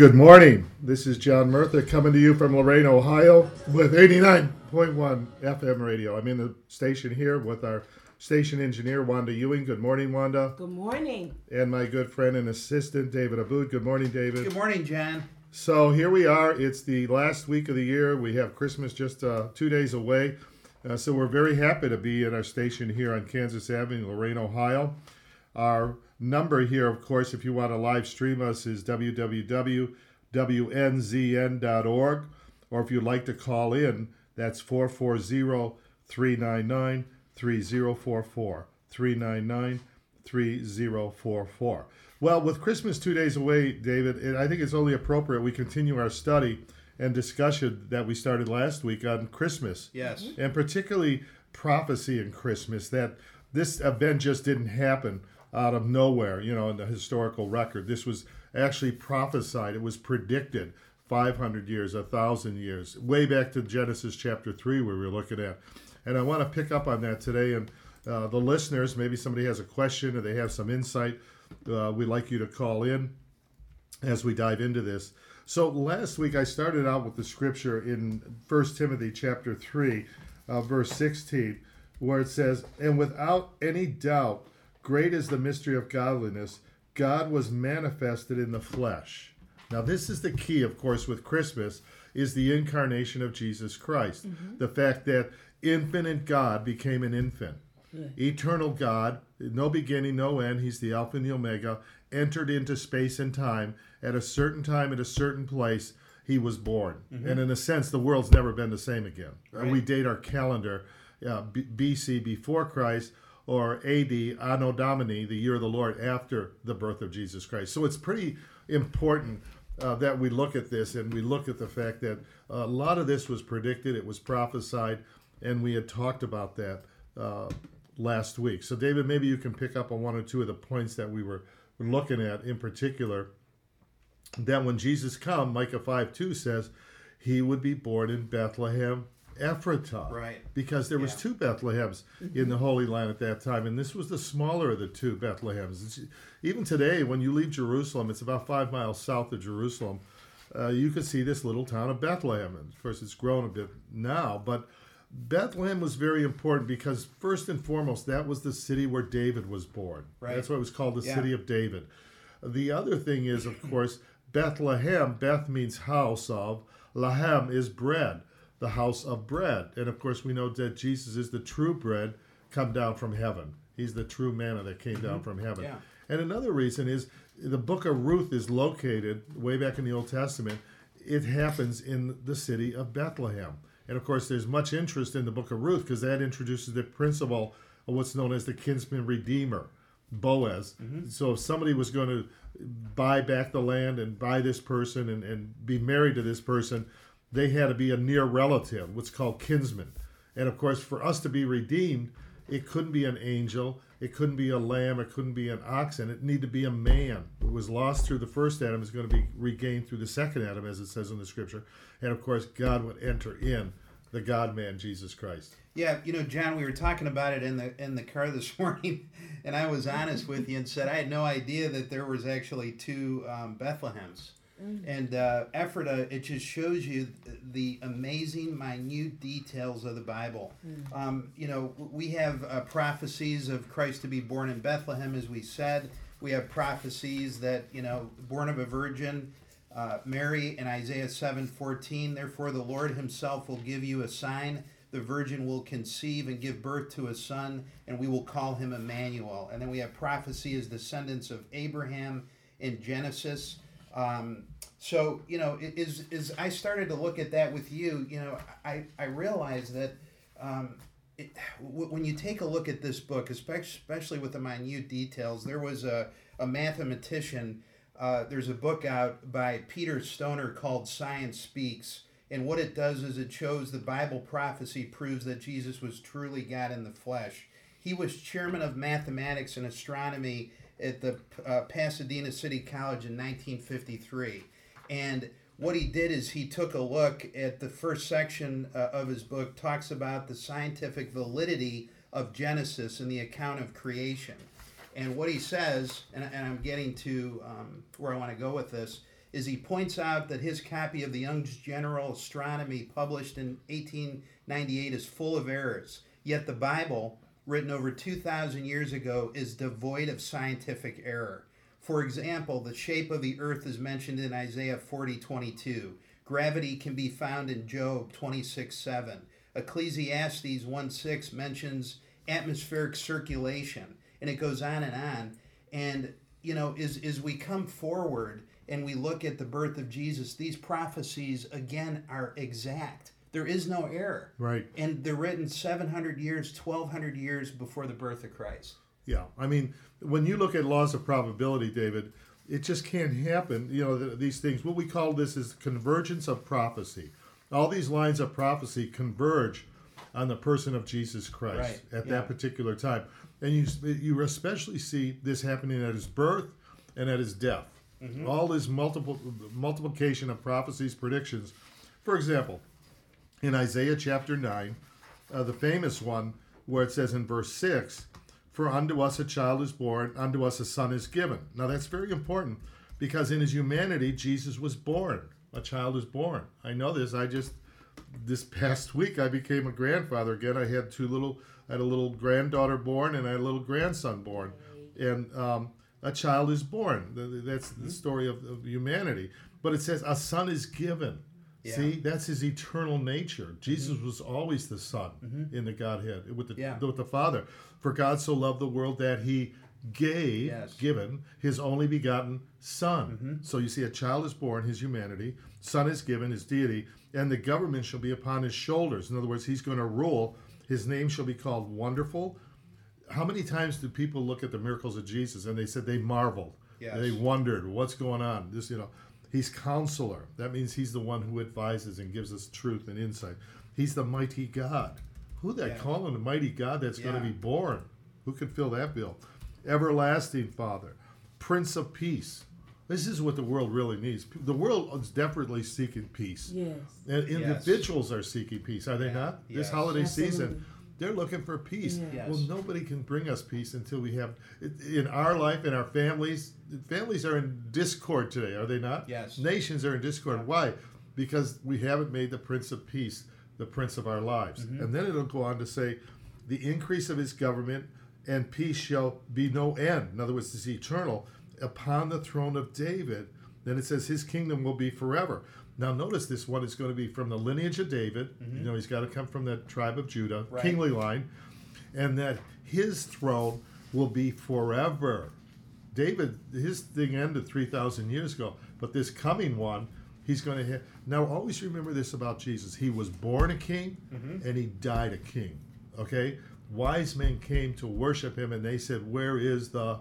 Good morning. This is John Murtha coming to you from Lorain, Ohio with 89.1 FM radio. I'm in the station here with our station engineer, Wanda Ewing. Good morning, Wanda. Good morning. And my good friend and assistant, David Aboud. Good morning, David. Good morning, John. So here we are. It's the last week of the year. We have Christmas just uh, two days away. Uh, so we're very happy to be in our station here on Kansas Avenue, Lorain, Ohio. Our number here, of course, if you want to live stream us, is www.wnzn.org. Or if you'd like to call in, that's 440 399 3044. 399 3044. Well, with Christmas two days away, David, I think it's only appropriate we continue our study and discussion that we started last week on Christmas. Yes. And particularly prophecy in Christmas, that this event just didn't happen out of nowhere, you know, in the historical record. This was actually prophesied, it was predicted 500 years, 1,000 years, way back to Genesis chapter 3, where we were looking at. And I want to pick up on that today. And uh, the listeners, maybe somebody has a question or they have some insight, uh, we'd like you to call in as we dive into this. So last week I started out with the scripture in 1 Timothy chapter 3, uh, verse 16, where it says, And without any doubt, great is the mystery of godliness. God was manifested in the flesh. Now this is the key, of course, with Christmas, is the incarnation of Jesus Christ. The fact that infinite God became an infant. Eternal God, no beginning, no end, he's the Alpha and the Omega, entered into space and time at a certain time, at a certain place, he was born. And in a sense, the world's never been the same again. Uh, We date our calendar uh, B- BC, before Christ, or AD, Anno Domini, the year of the Lord, after the birth of Jesus Christ. So it's pretty important uh, that we look at this and we look at the fact that a lot of this was predicted, it was prophesied, and we had talked about that uh, last week. So, David, maybe you can pick up on one or two of the points that we were looking at in particular. That when Jesus come, Micah 5 2 says, he would be born in Bethlehem, Ephratah. Right. Because there was Yeah. two Bethlehems in the Holy Land at that time, and this was the smaller of the two Bethlehems. It's- even today, when you leave Jerusalem, it's about five miles south of Jerusalem. Uh, you can see this little town of Bethlehem. And of course, it's grown a bit now, but Bethlehem was very important because first and foremost, that was the city where David was born. Right. That's why it was called the Yeah. city of David. The other thing is, of course, Bethlehem. Beth means house of. Lahem is bread, the house of bread. And of course, we know that Jesus is the true bread come down from heaven. He's the true manna that came down mm-hmm. from heaven. Yeah. And another reason is the book of Ruth is located way back in the Old Testament. It happens in the city of Bethlehem. And of course, there's much interest in the book of Ruth because that introduces the principle of what's known as the kinsman redeemer, Boaz. Mm-hmm. So if somebody was going to buy back the land and buy this person and, and be married to this person, they had to be a near relative, what's called kinsman. And of course, for us to be redeemed, it couldn't be an angel, it couldn't be a lamb, it couldn't be an oxen. It needed to be a man. It was lost through the first Adam is going to be regained through the second Adam, as it says in the scripture. And of course, God would enter in the God man, Jesus Christ. Yeah, you know, John, we were talking about it in the in the car this morning, and I was honest with you and said I had no idea that there was actually two um, Bethlehems. And uh, Ephrata, it just shows you th- the amazing, minute details of the Bible. Um, you know, we have uh, prophecies of Christ to be born in Bethlehem, as we said. We have prophecies that you know, born of a virgin, uh, Mary in Isaiah seven fourteen. Therefore, the Lord Himself will give you a sign. The virgin will conceive and give birth to a son, and we will call him Emmanuel. And then we have prophecy as descendants of Abraham in Genesis. Um, so you know, is is I started to look at that with you. You know, I I realized that. Um, it, w- when you take a look at this book, especially with the minute details, there was a, a mathematician. Uh, there's a book out by Peter Stoner called Science Speaks. And what it does is it shows the Bible prophecy proves that Jesus was truly God in the flesh. He was chairman of mathematics and astronomy at the uh, Pasadena City College in 1953. And what he did is he took a look at the first section uh, of his book, talks about the scientific validity of Genesis and the account of creation. And what he says, and, and I'm getting to um, where I want to go with this, is he points out that his copy of the Young's General Astronomy, published in 1898, is full of errors. Yet the Bible, written over 2,000 years ago, is devoid of scientific error. For example, the shape of the earth is mentioned in Isaiah 40 22. Gravity can be found in Job 26 7. Ecclesiastes 1 6 mentions atmospheric circulation, and it goes on and on. And, you know, as, as we come forward and we look at the birth of Jesus, these prophecies, again, are exact. There is no error. Right. And they're written 700 years, 1200 years before the birth of Christ. Yeah, I mean, when you look at laws of probability, David, it just can't happen. You know, these things. What we call this is convergence of prophecy. All these lines of prophecy converge on the person of Jesus Christ Right, at yeah. that particular time, and you you especially see this happening at his birth and at his death. Mm-hmm. All this multiple multiplication of prophecies, predictions. For example, in Isaiah chapter 9, uh, the famous one where it says in verse 6, For unto us a child is born, unto us a son is given. Now that's very important because in his humanity, Jesus was born. A child is born. I know this. I just, this past week, I became a grandfather again. I had two little, I had a little granddaughter born and I had a little grandson born. And um, a child is born. Th- th- That's the story of, of humanity. But it says, A son is given. Yeah. See, that's his eternal nature. Mm-hmm. Jesus was always the Son mm-hmm. in the Godhead with the Yeah. with the Father. For God so loved the world that He gave, Yes. given His only begotten Son. Mm-hmm. So you see, a child is born, His humanity. Son is given, His deity, and the government shall be upon His shoulders. In other words, He's going to rule. His name shall be called Wonderful. How many times do people look at the miracles of Jesus and they said they marveled? Yes. They wondered what's going on. This, you know, he's counselor. That means he's the one who advises and gives us truth and insight. He's the mighty God. Who that Yeah. calling the mighty God that's going to be born? Who can fill that bill? Everlasting Father, Prince of Peace. This is what the world really needs. The world is desperately seeking peace. Yes. And individuals are seeking peace, are they Yeah. not? This holiday Absolutely. season, they're looking for peace. Yeah. Yes. Well, nobody can bring us peace until we have in our life, in our families. Families are in discord today, are they not? Yes. Nations are in discord. Why? Because we haven't made the Prince of Peace the Prince of our lives. Mm-hmm. And then it'll go on to say, the increase of his government and peace shall be no end. In other words, it's eternal upon the throne of David. Then it says his kingdom will be forever. Now notice this one is going to be from the lineage of David. You know, he's got to come from the tribe of Judah, Mm-hmm. Right. kingly line, and that his throne will be forever. David, his thing ended 3,000 years ago, but this coming one, he's going to have. Now, always remember this about Jesus. He was born a king and he died a king. Okay? Wise men came to worship him and they said, Where is the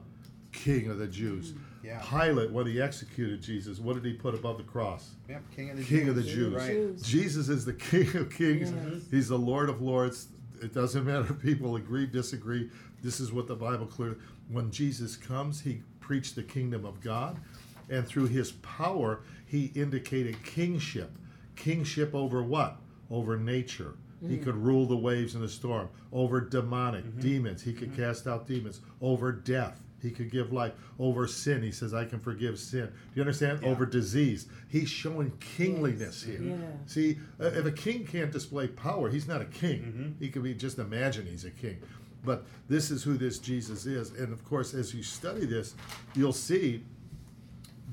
king of the Jews? Yeah. Pilate, when he executed Jesus, what did he put above the cross? Yep, King of the King Jews. of the Jews. Right. Jews. Jesus is the King of Kings. Yes. Mm-hmm. He's the Lord of Lords. It doesn't matter if people agree, disagree. This is what the Bible clearly. When Jesus comes, he preached the kingdom of God, and through his power, he indicated kingship. Kingship over what? Over nature. He mm-hmm. could rule the waves and the storm. Over demonic mm-hmm. demons, he could cast out demons. Over death, he could give life. Over sin, he says, "I can forgive sin." Do you understand? Yeah. Over disease, he's showing kingliness here. Yeah. See, uh, if a king can't display power, he's not a king. He could be just imagine he's a king. But this is who this Jesus is. And of course, as you study this, you'll see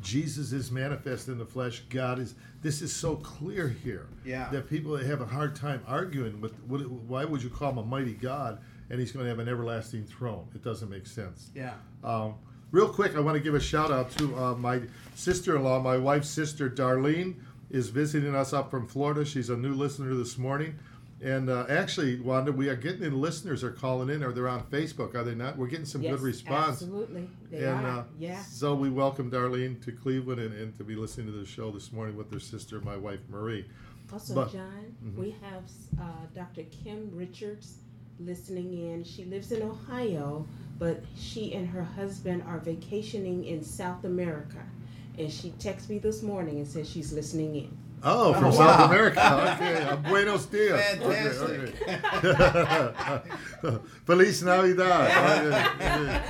Jesus is manifest in the flesh. God is. This is so clear here. Yeah. That people have a hard time arguing with. What, why would you call him a mighty God and he's going to have an everlasting throne? It doesn't make sense. Yeah. Um, real quick, I want to give a shout out to uh, my sister in law. My wife's sister, Darlene, is visiting us up from Florida. She's a new listener this morning. And uh, actually, Wanda, we are getting in listeners are calling in, or they're on Facebook, are they not? We're getting some yes, good response. Absolutely. They And are. uh, yeah. so we welcome Darlene to Cleveland and, and to be listening to the show this morning with their sister, my wife Marie. Also, but- John, Mhm. we have uh, Dr. Kim Richards listening in. She lives in Ohio, but she and her husband are vacationing in South America. And she texted me this morning and said she's listening in. Oh, from Oh, South wow. America. Okay, Buenos dias. Fantastic. Okay, okay. Feliz Navidad. Okay,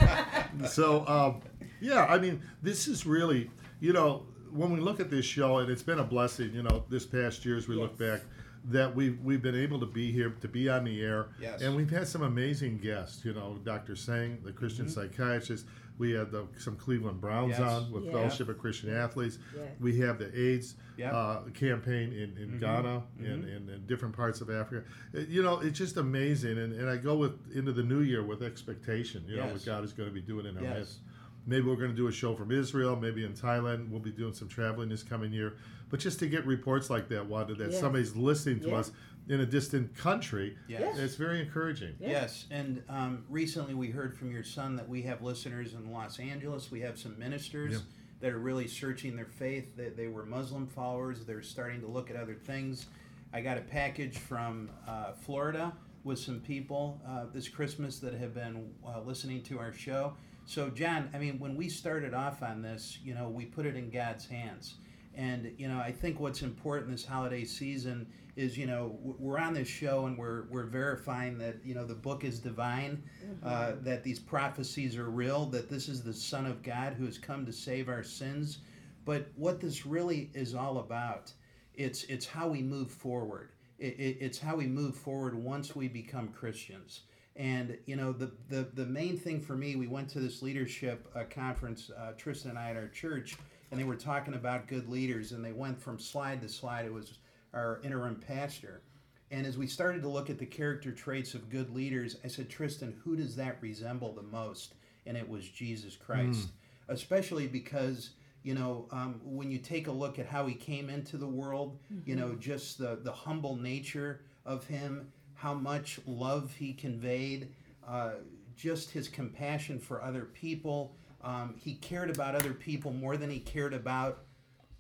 okay. So, um, yeah, I mean, this is really, you know, when we look at this show, and it's been a blessing, you know, this past year as we look back, that we've we've been able to be here, to be on the air, Yes. and we've had some amazing guests. You know, Dr. Sang, the Christian psychiatrist. We had the, some Cleveland Browns Mm-hmm. Yes. on with Yeah. Fellowship of Christian Athletes. Yes. We have the AIDS Yeah. uh, campaign in, in Ghana and in, in different parts of Africa. Uh, You know, it's just amazing. And, and I go with into the new year with expectation. You know, what God is going to be doing in our Yes. midst. Maybe we're going to do a show from Israel, maybe in Thailand. We'll be doing some traveling this coming year. But just to get reports like that, Wanda, that Yes. somebody's listening to Yeah. us in a distant country, Yes. it's very encouraging. Yeah. Yes, and um, recently we heard from your son that we have listeners in Los Angeles. We have some ministers Yeah. that are really searching their faith. They, they were Muslim followers. They're starting to look at other things. I got a package from uh, Florida with some people uh, this Christmas that have been uh, listening to our show. So, John, I mean, when we started off on this, you know, we put it in God's hands. And, you know, I think what's important this holiday season is, you know we're on this show and we're, we're verifying that, you know, the book is divine, uh, that these prophecies are real, that this is the Son of God who has come to save our sins. But what this really is all about, it's, it's how we move forward. It, it, it's how we move forward once we become Christians. And you know the, the the main thing for me, we went to this leadership uh, conference, uh, Tristan and I at our church, and they were talking about good leaders, and they went from slide to slide. It was our interim pastor, and as we started to look at the character traits of good leaders, I said, Tristan, who does that resemble the most? And it was Jesus Christ, especially because you know um, when you take a look at how he came into the world, you know just the the humble nature of him how much love he conveyed, uh, just his compassion for other people. Um, he cared about other people more than he cared about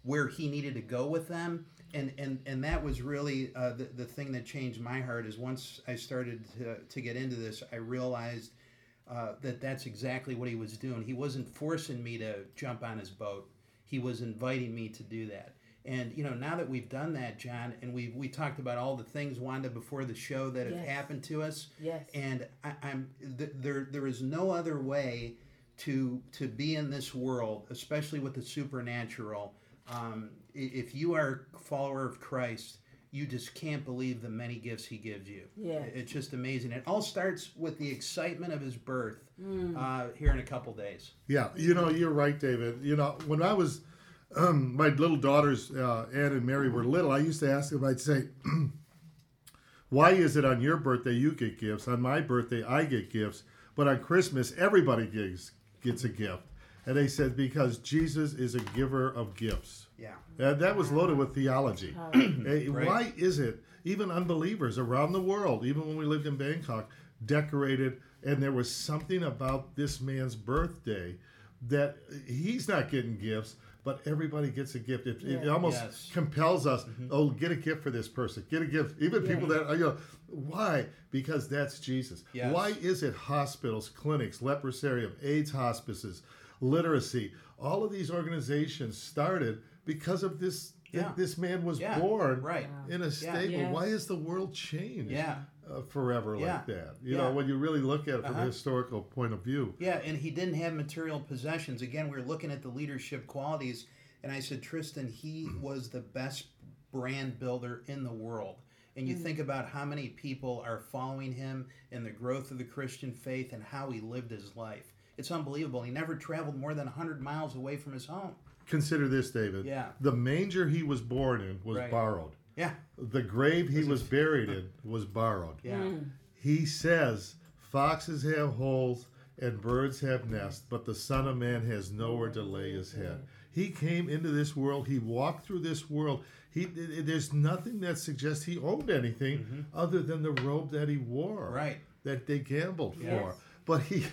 where he needed to go with them. And, and, and that was really uh, the, the thing that changed my heart is once I started to, to get into this, I realized uh, that that's exactly what he was doing. He wasn't forcing me to jump on his boat. He was inviting me to do that. And you know, now that we've done that, John, and we we talked about all the things, Wanda, before the show that have happened to us. Yes. And I, I'm th- there. There is no other way to to be in this world, especially with the supernatural. Um, if you are a follower of Christ, you just can't believe the many gifts He gives you. Yeah. It's just amazing. It all starts with the excitement of His birth Mm. uh, here in a couple days. Yeah, you know, you're right, David. You know, when I was, um, my little daughters, uh, Anne and Mary, were little, I used to ask them, I'd say, why is it on your birthday you get gifts? On my birthday, I get gifts. But on Christmas, everybody gets, gets a gift. And they said, because Jesus is a giver of gifts. Yeah. And that was loaded with theology. Eh, Right. Why is it even unbelievers around the world, even when we lived in Bangkok, decorated, and there was something about this man's birthday that he's not getting gifts, but everybody gets a gift. It, it almost Yes. compels us. Mm-hmm. Oh, get a gift for this person. Get a gift. Even Yeah. people that are, you know, why? Because that's Jesus. Yes. Why is it hospitals, clinics, leprosarium, AIDS hospices, literacy, all of these organizations started because of this. Yeah. This man was Yeah. born Right. in a stable. Yes. Why has the world changed Yeah. Uh, forever Yeah. like that? You Yeah. know, when you really look at it from Uh-huh. a historical point of view. Yeah, and he didn't have material possessions. Again, we are looking at the leadership qualities, and I said, Tristan, he was the best brand builder in the world. And you think about how many people are following him and the growth of the Christian faith and how he lived his life. It's unbelievable. He never traveled more than 100 miles away from his home. Consider this, David. Yeah. The manger he was born in was Right. borrowed. Yeah, The grave he was buried in was borrowed. yeah. He says, Foxes have holes and birds have nests, but the Son of Man has nowhere to lay his head. He came into this world, he walked through this world. He, there's nothing that suggests he owned anything other than the robe that he wore. Mm-hmm. Right. That they gambled Yes. for. But he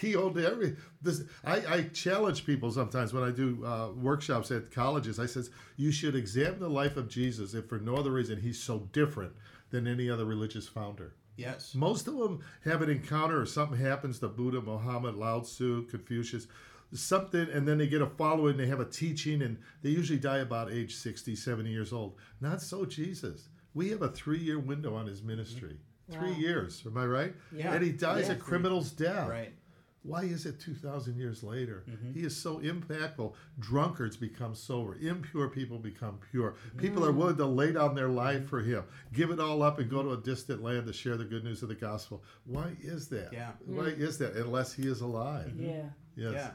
he owned every this I, I challenge people sometimes when I do uh, workshops at colleges. I says you should examine the life of Jesus if for no other reason he's so different than any other religious founder. Yes. Most of them have an encounter or something happens to Buddha, Muhammad, Lao Tzu, Confucius, something, and then they get a following, they have a teaching, and they usually die about age 60, 70 years old. Not so Jesus. We have a three year window on his ministry. Three Wow. years, am I right? Yeah. And he dies a criminal's death. Right. Why is it 2,000 years later? He is so impactful. Drunkards become sober. Impure people become pure. People are willing to lay down their life for Him, give it all up, and go to a distant land to share the good news of the gospel. Why is that? Yeah. Why is that? Unless He is alive. Yeah. Yes. Yeah.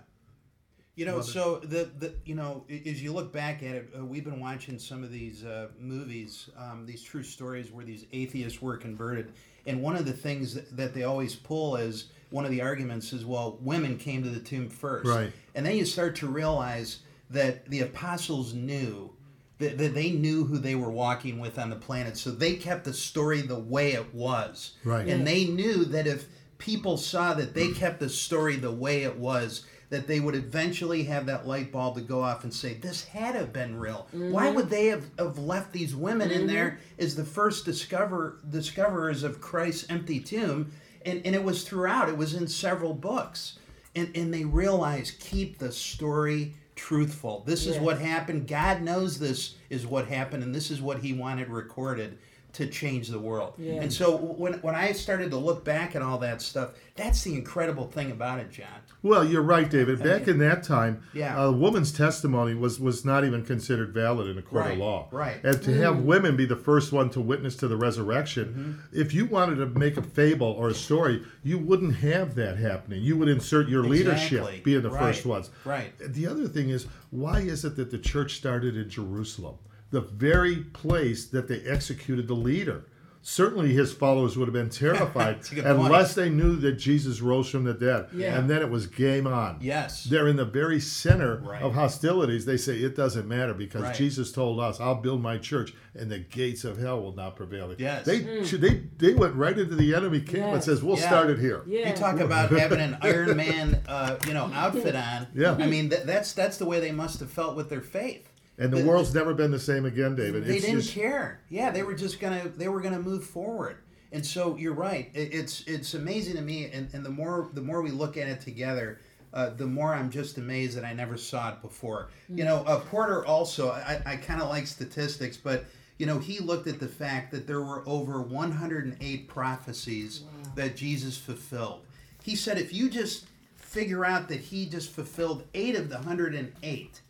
You know, Mother- so the, the you know, as you look back at it, uh, we've been watching some of these uh, movies, um, these true stories where these atheists were converted, and one of the things that, that they always pull as one of the arguments is, well, women came to the tomb first, Right. And then you start to realize that the apostles knew that, that they knew who they were walking with on the planet, so they kept the story the way it was, Right. And they knew that if people saw that they kept the story the way it was, that they would eventually have that light bulb to go off and say, "This had to have been real. Why mm-hmm. would they have, have left these women in mm-hmm. there as the first discover discoverers of Christ's empty tomb?" And and it was throughout. It was in several books, and and they realized keep the story truthful. This is what happened. God knows this is what happened, and this is what He wanted recorded to change the world. Yeah. And so when when I started to look back at all that stuff, that's the incredible thing about it, John. Well, you're right, David. Back in that time, Yeah. a woman's testimony was, was not even considered valid in a court Right, of law. right. And to have women be the first one to witness to the resurrection, Mm-hmm. if you wanted to make a fable or a story, you wouldn't have that happening. You would insert your Exactly. leadership being the Right, first ones. right. The other thing is, why is it that the church started in Jerusalem, the very place that they executed the leader? Certainly, his followers would have been terrified That's point. unless they knew that Jesus rose from the dead. Yeah. And then it was game on. Yes. They're in the very center Right. of hostilities. They say it doesn't matter because Right. Jesus told us, "I'll build my church, and the gates of hell will not prevail." Yes. They they they went right into the enemy camp and says, "We'll Yeah. start it here." Yeah. You talk about having an Iron Man, uh, you know, outfit on. Yeah. I mean, th- that's that's the way they must have felt with their faith. And the But- world's never been the same again, David. They It's didn't just- care. Yeah, they were just gonna they were gonna move forward. And so you're right. It, it's it's amazing to me, and, and the more the more we look at it together, uh, the more I'm just amazed that I never saw it before. You know, uh, Porter also I, I kind of like statistics, but you know he looked at the fact that there were over 108 prophecies that Jesus fulfilled. He said if you just figure out that he just fulfilled eight of the 108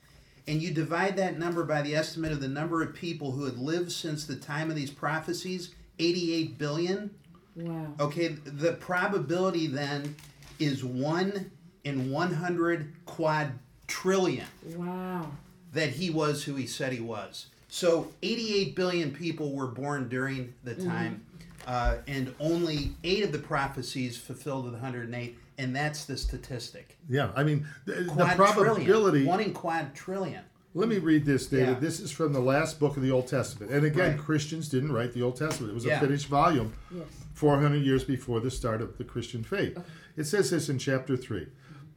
and you divide that number by the estimate of the number of people who had lived since the time of these prophecies 88 billion Wow. okay the probability then is 1 in 100 quadrillion Wow. that he was who he said he was so 88 billion people were born during the Mm-hmm. time uh, and only 8 of the prophecies fulfilled of the 108 and that's the statistic Yeah, I mean, the, the probability. one in quadrillion Let me read this, David. Yeah. This is from the last book of the Old Testament. And again, Right. Christians didn't write the Old Testament. It was Yeah. a finished volume Yes. 400 years before the start of the Christian faith. It says this in chapter 3,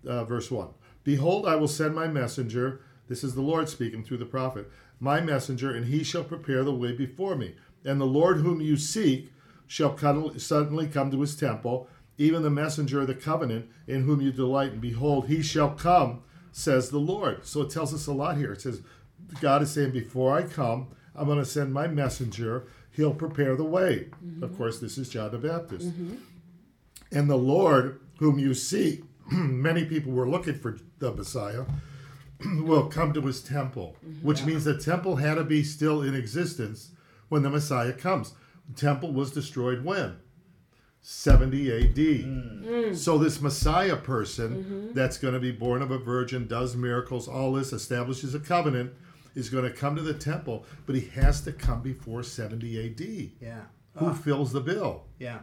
uh, verse 1 Behold, I will send my messenger. This is the Lord speaking through the prophet. My messenger, and he shall prepare the way before me. And the Lord whom you seek shall suddenly come to his temple, even the messenger of the covenant in whom you delight. And behold, he shall come, says the Lord. So it tells us a lot here. It says, God is saying, Before I come, I'm going to send my messenger. He'll prepare the way. Mm-hmm. Of course, this is John the Baptist. Mm-hmm. And the Lord, whom you see, many people were looking for the Messiah, will come to his temple, mm-hmm. which means the temple had to be still in existence when the Messiah comes. The temple was destroyed when? 70 AD. Mm. So this Messiah person mm-hmm. that's going to be born of a virgin, does miracles, all this, establishes a covenant, is going to come to the temple, but he has to come before 70 AD. yeah Who ah. fills the bill? yeah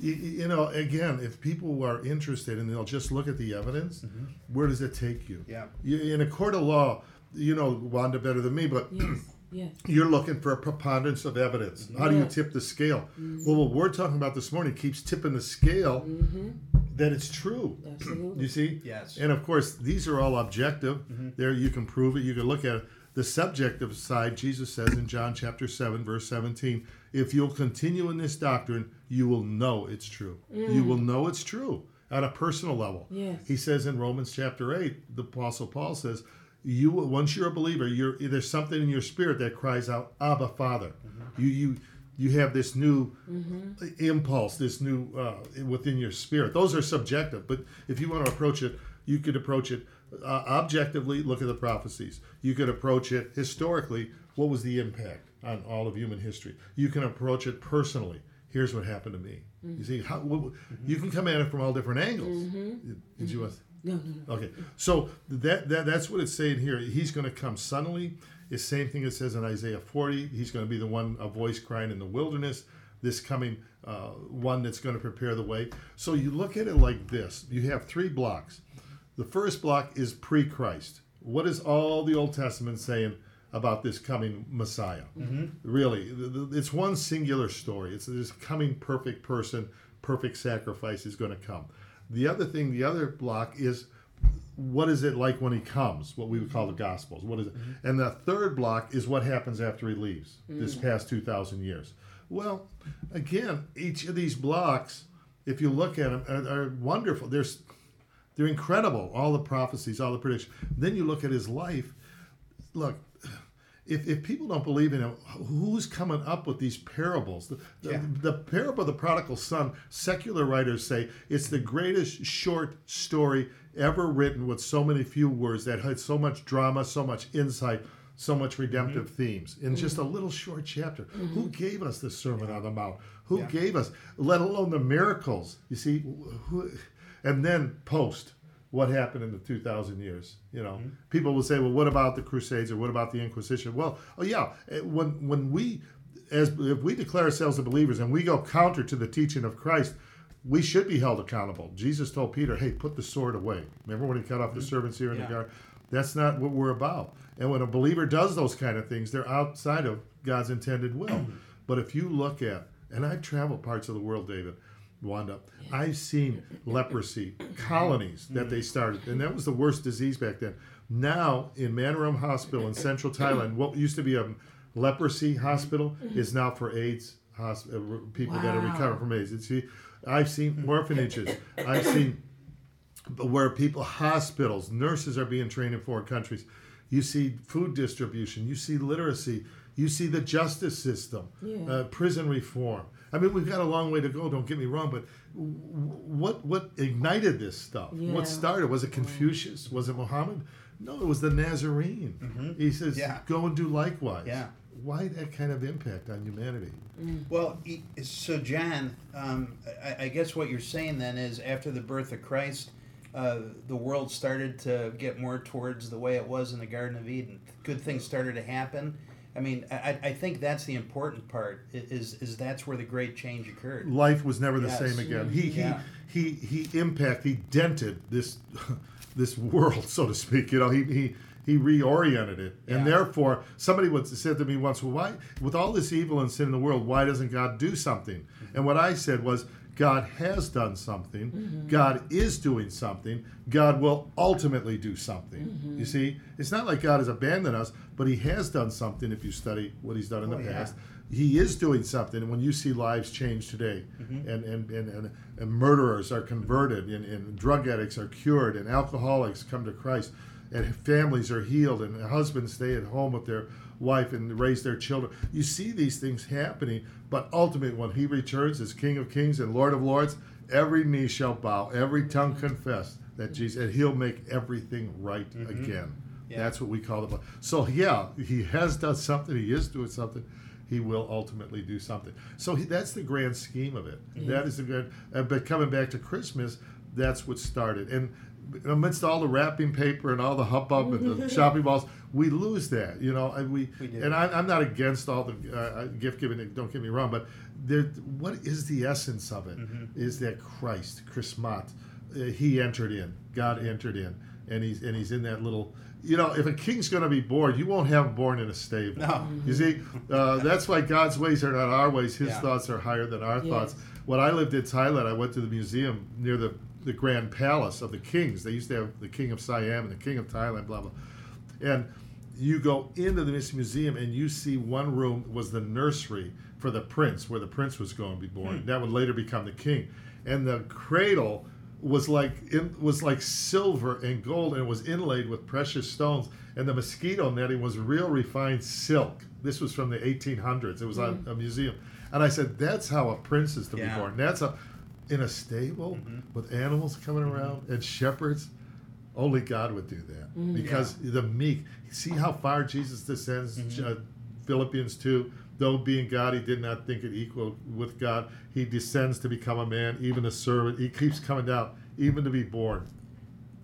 you, you know, again, if people are interested and they'll just look at the evidence, mm-hmm. where does it take you? Yeah. You, in a court of law, you know Wanda better than me, but Yes. Yes. you're looking for a preponderance of evidence. How do you tip the scale? Mm-hmm. Well, what we're talking about this morning keeps tipping the scale mm-hmm. that it's true. Absolutely. You see? Yes. And of course, these are all objective. Mm-hmm. There, you can prove it. You can look at it. The subjective side, Jesus says in John chapter 7, verse 17, if you'll continue in this doctrine, you will know it's true. You mm. will know it's true at a personal level. Yes. He says in Romans chapter 8, the Apostle Paul says, you once you're a believer, you're there's something in your spirit that cries out, Abba, Father. Mm-hmm. You you you have this new mm-hmm. impulse, this new uh, within your spirit. Those are subjective, but if you want to approach it, you could approach it uh, objectively. Look at the prophecies. You could approach it historically. What was the impact on all of human history? You can approach it personally. Here's what happened to me. You mm-hmm. see, how what, you can come at it from all different angles. Did you? No, no, no. Okay, so that, that that's what it's saying here. He's going to come suddenly. It's the same thing it says in Isaiah 40. He's going to be the one, a voice crying in the wilderness. This coming uh, one that's going to prepare the way. So you look at it like this. You have three blocks. The first block is pre-Christ. What is all the Old Testament saying about this coming Messiah? Really, th- th- it's one singular story. It's this coming perfect person, perfect sacrifice is going to come. The other thing, the other block is what is it like when he comes? What we would call the Gospels. What is it? Mm-hmm. And the third block is what happens after he leaves. This mm. past two thousand years. Well, again, each of these blocks, if you look at them, are, are wonderful. There's, they're incredible. All the prophecies, all the predictions. Then you look at his life. Look, if, if people don't believe in him, who's coming up with these parables? The, the, Yeah. the parable of the prodigal son, secular writers say it's the greatest short story ever written with so many few words that had so much drama, so much insight, so much redemptive mm-hmm. themes in mm-hmm. just a little short chapter. Who mm-hmm. gave us the Sermon on the Mount? Who Yeah. gave us, let alone the miracles? You see, who, and then post what happened in the 2000 years you know? Mm-hmm. People will say well what about the crusades or what about the inquisition? Well oh yeah eh, when when we as if we declare ourselves as believers and we go counter to the teaching of christ we should be held accountable. Jesus told peter hey put the sword away. Remember when he cut off the mm-hmm. servants here in Yeah. the garden? That's not what we're about. And when a believer does those kind of things they're outside of god's intended will. Mm-hmm. But if you look at and i've traveled parts of the world david Wanda, I've seen leprosy colonies that they mm. started, and that was the worst disease back then. Now, in Manorom Hospital in central Thailand, what used to be a leprosy hospital mm-hmm. is now for AIDS hosp- uh, people that are Wow. recovering from AIDS. See, I've seen mm-hmm. orphanages. I've seen where people, hospitals, nurses are being trained in foreign countries. You see food distribution. You see literacy. You see the justice system, Yeah. uh, prison reform. I mean, we've got a long way to go. Don't get me wrong, but what what ignited this stuff? Yeah. What started? Was it Confucius? Was it Muhammad? No, it was the Nazarene. He says, Yeah. "Go and do likewise." Yeah. Why that kind of impact on humanity? Well, e- so John, um, I, I guess what you're saying then is after the birth of Christ, uh, the world started to get more towards the way it was in the Garden of Eden. Good things started to happen. I mean, I, I think that's the important part. Is is that's where the great change occurred. life was never the Yes. same again. He Yeah. he he he impact he dented this this world, so to speak. You know, he he he reoriented it, and Yeah. therefore somebody would said to me once, "Well, why with all this evil and sin in the world, why doesn't God do something?" And what I said was. God has done something. God is doing something. God will ultimately do something. You see, it's not like God has abandoned us, but He has done something. If you study what He's done in Oh, the yeah. past, he is doing something and when you see lives change today mm-hmm. and, and, and, and, and murderers are converted and, and drug addicts are cured and alcoholics come to christ and families are healed and husbands stay at home with their wife and raise their children you see these things happening but ultimately when he returns as king of kings and lord of lords every knee shall bow every tongue confess that mm-hmm. jesus and he'll make everything right mm-hmm. again Yeah. that's what we call the. So yeah, he has done something. He is doing something. He will ultimately do something. So he, that's the grand scheme of it. Mm-hmm. That is the good. Uh, but coming back to Christmas, that's what started. And amidst all the wrapping paper and all the hubbub and the shopping malls, we lose that. You know, and we. We and I, I'm not against all the uh, gift giving. Don't get me wrong, but there, what is the essence of it? Is that Christ, Chrismat, uh, he entered in. God entered in, and he's and he's in that little. You know, if a king's going to be born, you won't have him born in a stable. No. You see, uh, that's why God's ways are not our ways. His Yeah. thoughts are higher than our Yes. thoughts. When I lived in Thailand, I went to the museum near the, the Grand Palace of the kings. They used to have the King of Siam and the King of Thailand, blah, blah. And you go into this museum and you see one room was the nursery for the prince, where the prince was going to be born. That would later become the king. And the cradle was like in, was like silver and gold and it was inlaid with precious stones and the mosquito netting was real refined silk this was from the 1800s it was mm-hmm. on a museum and i said that's how a prince is to yeah. be born that's a in a stable mm-hmm. with animals coming mm-hmm. around and shepherds only god would do that mm-hmm. because yeah. the meek see how far jesus descends mm-hmm. uh, philippians 2 though being God, he did not think it equal with God. He descends to become a man, even a servant. He keeps coming down, even to be born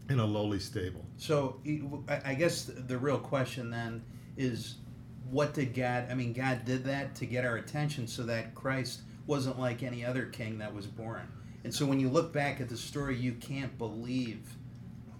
in a lowly stable. So I guess the real question then is what did God, I mean, God did that to get our attention so that Christ wasn't like any other king that was born. And so when you look back at the story, you can't believe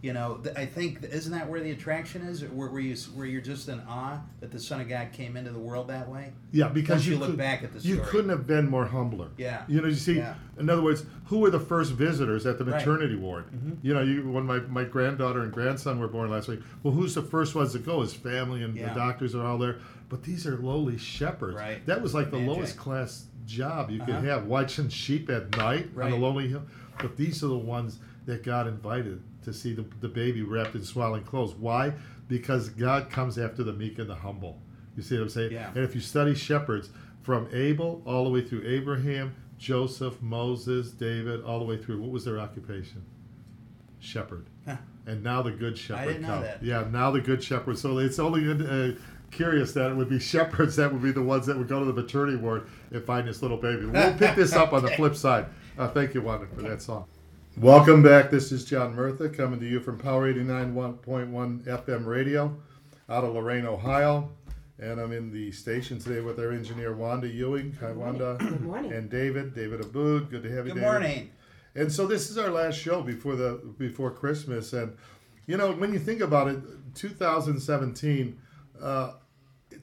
you know, I think isn't that where the attraction is, where, where you where you're just in awe that the Son of God came into the world that way. Yeah, because you, you, look could, back at the story. You couldn't have been more humbler. Yeah. You know, you see, yeah. in other words, who were the first visitors at the maternity right. ward? Mm-hmm. You know, you, when my, my granddaughter and grandson were born last week, well, who's the first ones to go? His family and yeah. the doctors are all there. But these are lowly shepherds. Right. That was like the lowest class job you uh-huh. could have, watching sheep at night right. on a lonely hill. But these are the ones that God invited to see the, the baby wrapped in swaddling clothes. Why? Because God comes after the meek and the humble. You see what I'm saying? Yeah. And if you study shepherds from Abel all the way through Abraham, Joseph, Moses, David, all the way through, what was their occupation? Shepherd. Huh. And now the good shepherd I didn't come. Know that. Yeah, now the good shepherd. So it's only uh, curious that it would be shepherds that would be the ones that would go to the maternity ward and find this little baby. We'll pick this up on the flip side. Uh, thank you, Wanda, for that song. Welcome back. This is John Murtha coming to you from Power 89.1 FM radio out of Lorain, Ohio. And I'm in the station today with our engineer Wanda Ewing. Hi, Wanda. Good morning. And David, David Aboud. Good to have you. Good David. morning. And so this is our last show before the before Christmas. And you know, when you think about it, 2017, uh,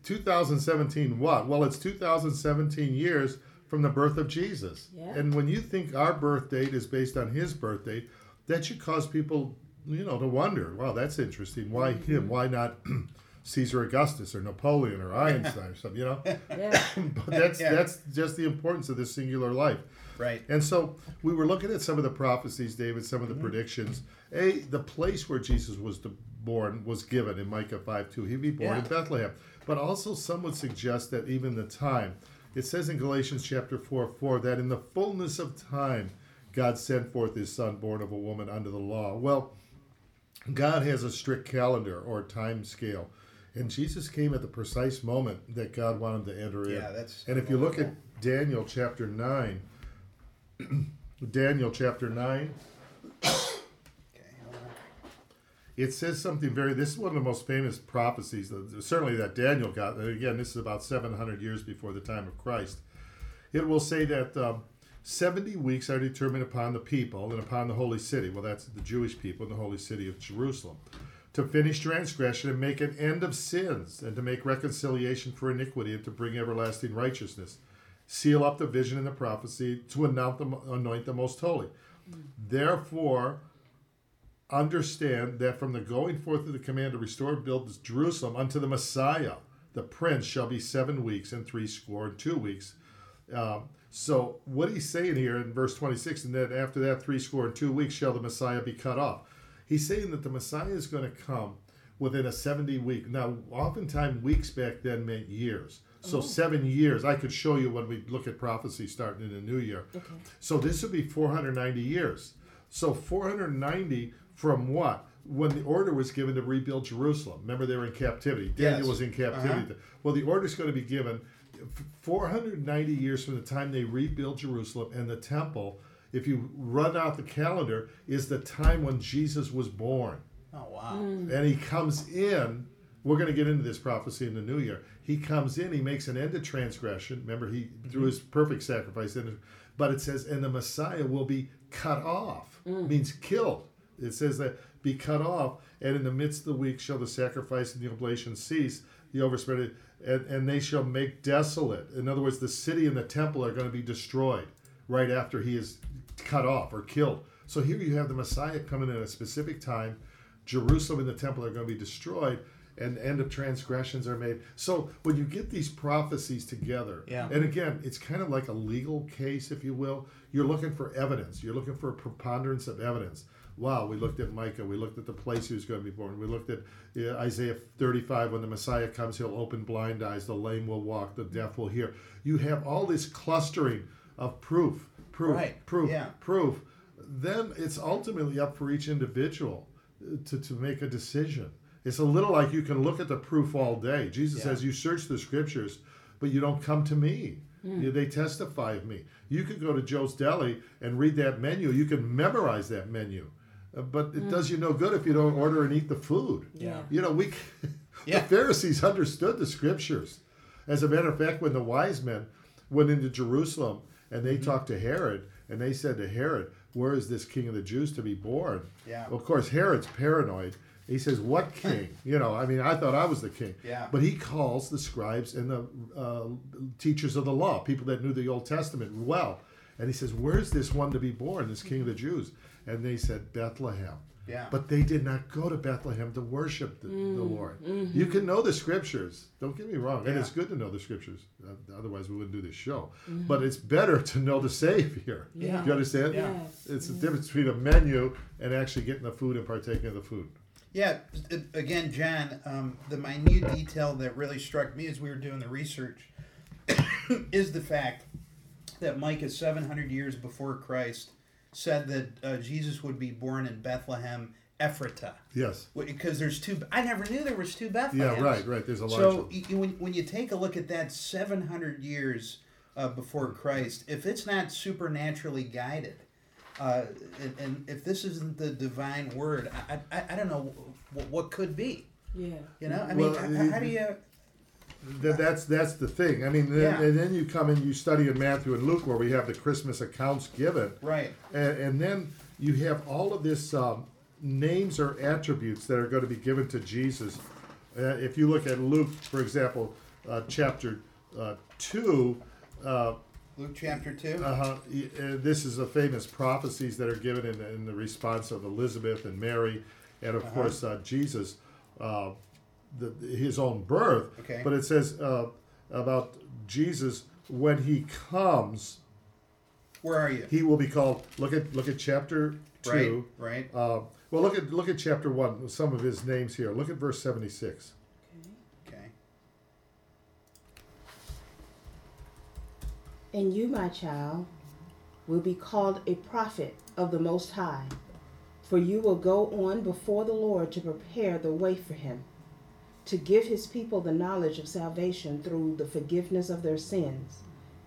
2017, what? Well, it's 2017 years from the birth of Jesus. Yeah. And when you think our birth date is based on his birth date, that should cause people, you know, to wonder, wow, that's interesting. Why mm-hmm. him? Why not Caesar Augustus or Napoleon or Einstein or something, you know? Yeah. but that's yeah. that's just the importance of this singular life. Right. And so we were looking at some of the prophecies, David, some of the mm-hmm. predictions. A, the place where Jesus was born was given in Micah 5 2. He'd be born yeah. in Bethlehem. But also, some would suggest that even the time, it says in Galatians chapter 4 4 that in the fullness of time, God sent forth his son, born of a woman under the law. Well, God has a strict calendar or time scale. And Jesus came at the precise moment that God wanted to enter in. Yeah, that's and if you look at Daniel chapter 9, Daniel chapter 9, it says something very this is one of the most famous prophecies certainly that daniel got again this is about 700 years before the time of christ. It will say that um, 70 weeks are determined upon the people and upon the holy city. Well that's the jewish people in the holy city of jerusalem to finish transgression and make an end of sins and to make reconciliation for iniquity and to bring everlasting righteousness. Seal up the vision and the prophecy to anoint the, anoint the most holy. Mm. therefore understand that from the going forth of the command to restore and build Jerusalem unto the Messiah, the prince shall be seven weeks and three score and two weeks. Um, so what he's saying here in verse 26, and then after that three score and two weeks shall the Messiah be cut off. He's saying that the Messiah is going to come within a 70 week. Now, oftentimes weeks back then meant years. So oh. seven years. I could show you when we look at prophecy starting in the new year. Okay. So this would be 490 years. So 490 from what? When the order was given to rebuild Jerusalem. Remember, they were in captivity. Daniel yes. was in captivity. Uh-huh. Well, the order is going to be given 490 years from the time they rebuild Jerusalem and the temple. If you run out the calendar, is the time when Jesus was born. Oh, wow. Mm. And he comes in. We're going to get into this prophecy in the new year. He comes in, he makes an end to transgression. Remember, he mm-hmm. through his perfect sacrifice. But it says, and the Messiah will be cut off, mm. means killed. It says that be cut off, and in the midst of the week shall the sacrifice and the oblation cease, the overspread, and, and they shall make desolate. In other words, the city and the temple are going to be destroyed right after he is cut off or killed. So here you have the Messiah coming at a specific time. Jerusalem and the temple are going to be destroyed. and the end of transgressions are made. So when you get these prophecies together, Yeah. and again, it's kind of like a legal case, if you will. You're looking for evidence. You're looking for a preponderance of evidence. Wow, we looked at Micah. We looked at the place he was going to be born. We looked at uh, Isaiah 35. When the Messiah comes, he'll open blind eyes. The lame will walk. The deaf will hear. You have all this clustering of proof, proof, Right, proof, yeah. proof. Then it's ultimately up for each individual uh, to, to make a decision. It's a little like you can look at the proof all day. Jesus Yeah. says, You search the scriptures, but you don't come to me. You- They testify of me. You could go to Joe's Deli and read that menu. You can memorize that menu. Uh, But it does you no good if you don't order and eat the food. Yeah. You know, we Yeah. the Pharisees understood the scriptures. As a matter of fact, when the wise men went into Jerusalem and they talked to Herod, and they said to Herod, "Where is this King of the Jews to be born?" Yeah. Well, of course, Herod's paranoid. He says, "What king?" you know, I mean, I thought I was the king. Yeah. But he calls the scribes and the uh, teachers of the law, people that knew the Old Testament well, and he says, "Where's this one to be born, this King of the Jews?" And they said, "Bethlehem." Yeah. But they did not go to Bethlehem to worship the, the Lord. You can know the scriptures. Don't get me wrong. And it's good to know the scriptures. Uh, otherwise, we wouldn't do this show. But it's better to know the Savior. Yeah. Do you understand? Yeah. It's the difference between a menu and actually getting the food and partaking of the food. Yeah, again, John, um, the minute detail that really struck me as we were doing the research is the fact that Micah, 700 years before Christ, said that uh, Jesus would be born in Bethlehem, Ephrata. Yes. Because there's two, I never knew there was two Bethlehems. Yeah, right, right. There's a large So one. y- y- when, when you take a look at that 700 years uh, before Christ, if it's not supernaturally guided, uh, and, and if this isn't the divine word, I, I, I don't know what, what could be. Yeah. You know, I mean, Well, how, how do you? That, that's that's the thing. I mean, then, Yeah. and then you come and you study in Matthew and Luke where we have the Christmas accounts given. Right. And, and then you have all of this um, names or attributes that are going to be given to Jesus. Uh, if you look at Luke, for example, uh, chapter uh, 2, uh, Luke chapter two. uh-huh, uh, this is the famous prophecies that are given in, in the response of Elizabeth and Mary, and of course uh, Jesus, uh, the, his own birth. Okay. But it says uh, about Jesus when he comes, Where are you? he will be called. Look at look at chapter two. Right. Right. Uh, well, look at look at chapter one. Some of his names here. Look at verse seventy six. Okay. And you, my child, will be called a prophet of the Most High, for you will go on before the Lord to prepare the way for him, to give his people the knowledge of salvation through the forgiveness of their sins,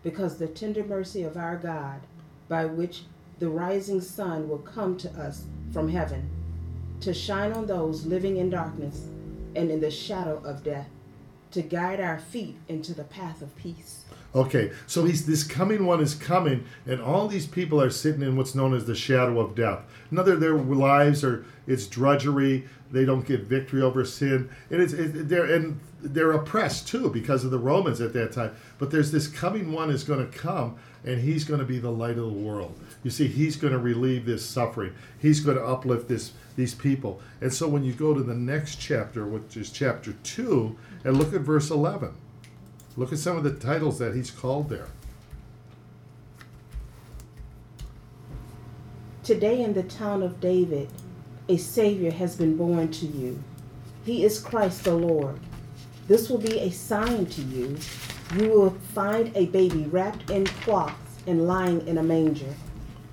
because the tender mercy of our God, by which the rising sun will come to us from heaven, to shine on those living in darkness and in the shadow of death, to guide our feet into the path of peace. Okay, so he's this coming one is coming, and all these people are sitting in what's known as the shadow of death. Another, their lives are it's drudgery. They don't get victory over sin, and it's it, they're and they're oppressed too because of the Romans at that time. But there's this coming one is going to come, and he's going to be the light of the world. You see, he's going to relieve this suffering. He's going to uplift this these people. And so when you go to the next chapter, which is chapter two, and look at verse eleven. Look at some of the titles that he's called there. Today in the town of David, a Savior has been born to you. He is Christ the Lord. This will be a sign to you. You will find a baby wrapped in cloths and lying in a manger.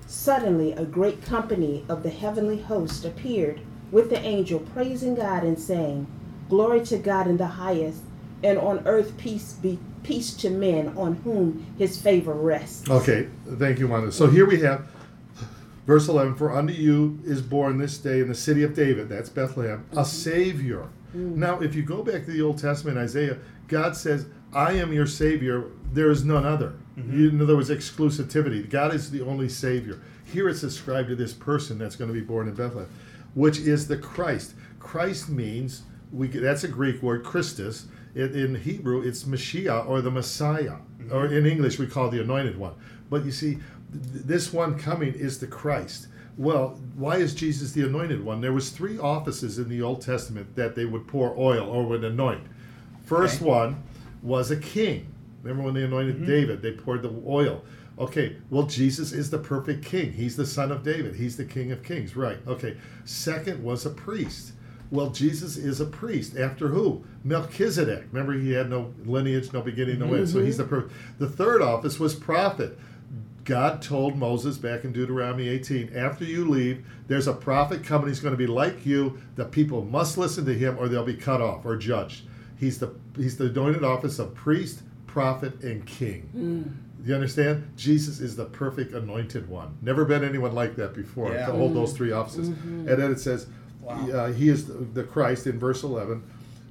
Suddenly, a great company of the heavenly host appeared with the angel, praising God and saying, Glory to God in the highest, and on earth peace be peace to men on whom his favor rests. Okay, thank you, Wanda. So here we have verse 11 For unto you is born this day in the city of David, that's Bethlehem, a mm-hmm. Savior. Mm. Now, if you go back to the Old Testament, Isaiah, God says, I am your Savior, there is none other. Mm-hmm. You- In other words, exclusivity. God is the only Savior. Here it's ascribed to this person that's going to be born in Bethlehem, which is the Christ. Christ means, we that's a Greek word, Christus. In, in Hebrew, it's Mashiach or the Messiah. Or in English, we call the anointed one. But you see, th- this one coming is the Christ. Well, why is Jesus the anointed one? There was three offices in the Old Testament that they would pour oil or would anoint. First Okay. one was a king. Remember when they anointed Mm-hmm. David, they poured the oil. Okay, well, Jesus is the perfect king. He's the son of David. He's the king of kings. Right. Okay. Second was a priest. Well, Jesus is a priest. After who? Melchizedek. Remember, he had no lineage, no beginning, no end. So he's the mm-hmm. per- The third office was prophet. God told Moses back in Deuteronomy 18, after you leave, there's a prophet coming. He's going to be like you. The people must listen to him or they'll be cut off or judged. He's the he's the anointed office of priest, prophet, and king. Mm. You understand? Jesus is the perfect anointed one. Never been anyone like that before Yeah. to hold those mm-hmm. three offices. Mm-hmm. And then it says, Wow. uh, he is the, the Christ in verse 11,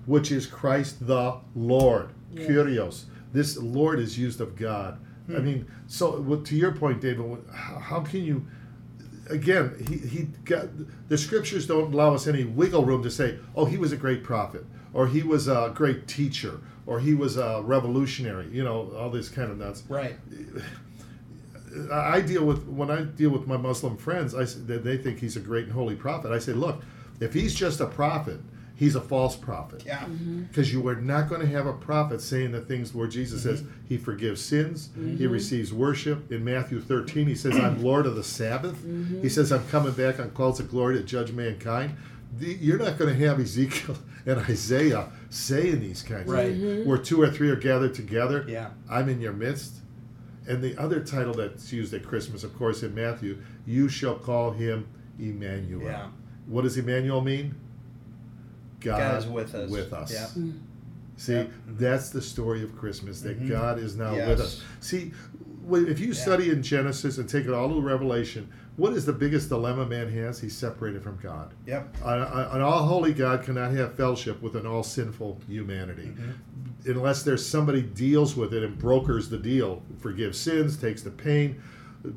which is Christ the Lord, Yes. Kyrios. This Lord is used of God. I mean, so well, to your point, David, how, can you? Again, he, he got the scriptures don't allow us any wiggle room to say, oh, he was a great prophet, or he was a great teacher, or he was a revolutionary. You know, all this kind of nuts. Right. I deal with when I deal with my Muslim friends. I they think he's a great and holy prophet. I say, look, if he's just a prophet, he's a false prophet. Yeah. Mm-hmm. Because you are not going to have a prophet saying the things where Jesus says mm-hmm. he forgives sins, he mm-hmm. receives worship. In Matthew 13, he says, I'm Lord of the Sabbath. He says, I'm coming back on clouds of glory to judge mankind. The, you're not going to have Ezekiel and Isaiah saying these kinds Right. of things. Where two or three are gathered together, Yeah. I'm in your midst. And the other title that's used at Christmas, of course, in Matthew, you shall call him Emmanuel. Yeah. What does Emmanuel mean? God, God is with us. With us. Yeah. See, Yep. that's the story of Christmas, that Mhm. God is now Yes. with us. See, if you Yeah. study in Genesis and take it all to Revelation, what is the biggest dilemma man has? He's separated from God. Yep. An, an all holy God cannot have fellowship with an all sinful humanity. Mm-hmm. Unless there's somebody deals with it and brokers the deal, forgives sins, takes the pain,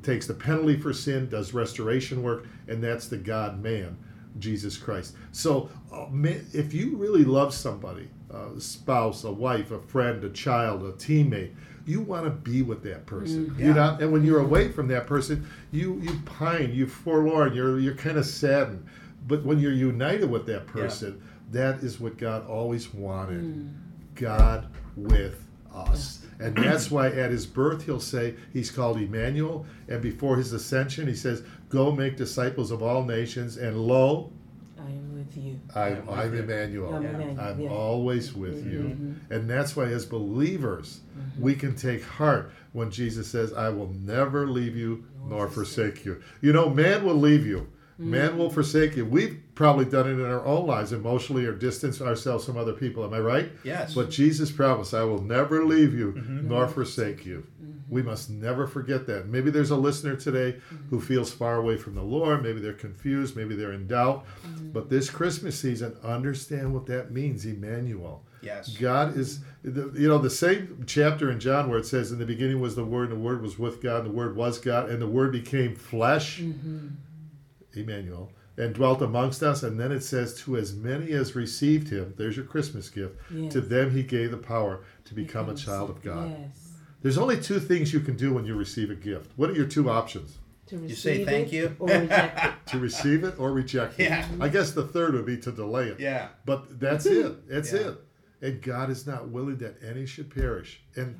takes the penalty for sin, does restoration work, and that's the God man, Jesus Christ. So, uh, if you really love somebody, a spouse, a wife, a friend, a child, a teammate, you want to be with that person. Yeah. You're not, and when you're away from that person, you you pine, you forlorn, you're you're kind of saddened. But when you're united with that person, that is what God always wanted. God with us. And that's why at his birth he'll say he's called Emmanuel. And before his ascension, he says, Go make disciples of all nations. And lo, I am with you. I'm, I'm I'm you. Emmanuel. I'm Emmanuel, I'm yeah. always with mm-hmm. you. Mm-hmm. And that's why, as believers, mm-hmm. we can take heart when Jesus says, I will never leave you nor forsake you. You know, man will leave you, man will forsake you. We've probably done it in our own lives, emotionally, or distance ourselves from other people. Am I right? Yes. But Jesus promised, I will never leave you Mm-hmm. nor forsake you. We must never forget that. Maybe there's a listener today mm-hmm. who feels far away from the Lord. Maybe they're confused. Maybe they're in doubt. Mm-hmm. But this Christmas season, understand what that means, Emmanuel. Yes. God is, the- you know, the same chapter in John where it says, In the beginning was the Word, and the Word was with God, and the Word was God, and the Word became flesh, mm-hmm. Emmanuel, and dwelt amongst us. And then it says, To as many as received him, there's your Christmas gift, Yes. to them he gave the power to become a child of God. Yes. There's only two things you can do when you receive a gift. What are your two options? To receive say thank it you? or reject it. To receive it or reject it? Yeah. I guess the third would be to delay it. Yeah. But that's it. That's Yeah. it. And God is not willing that any should perish. And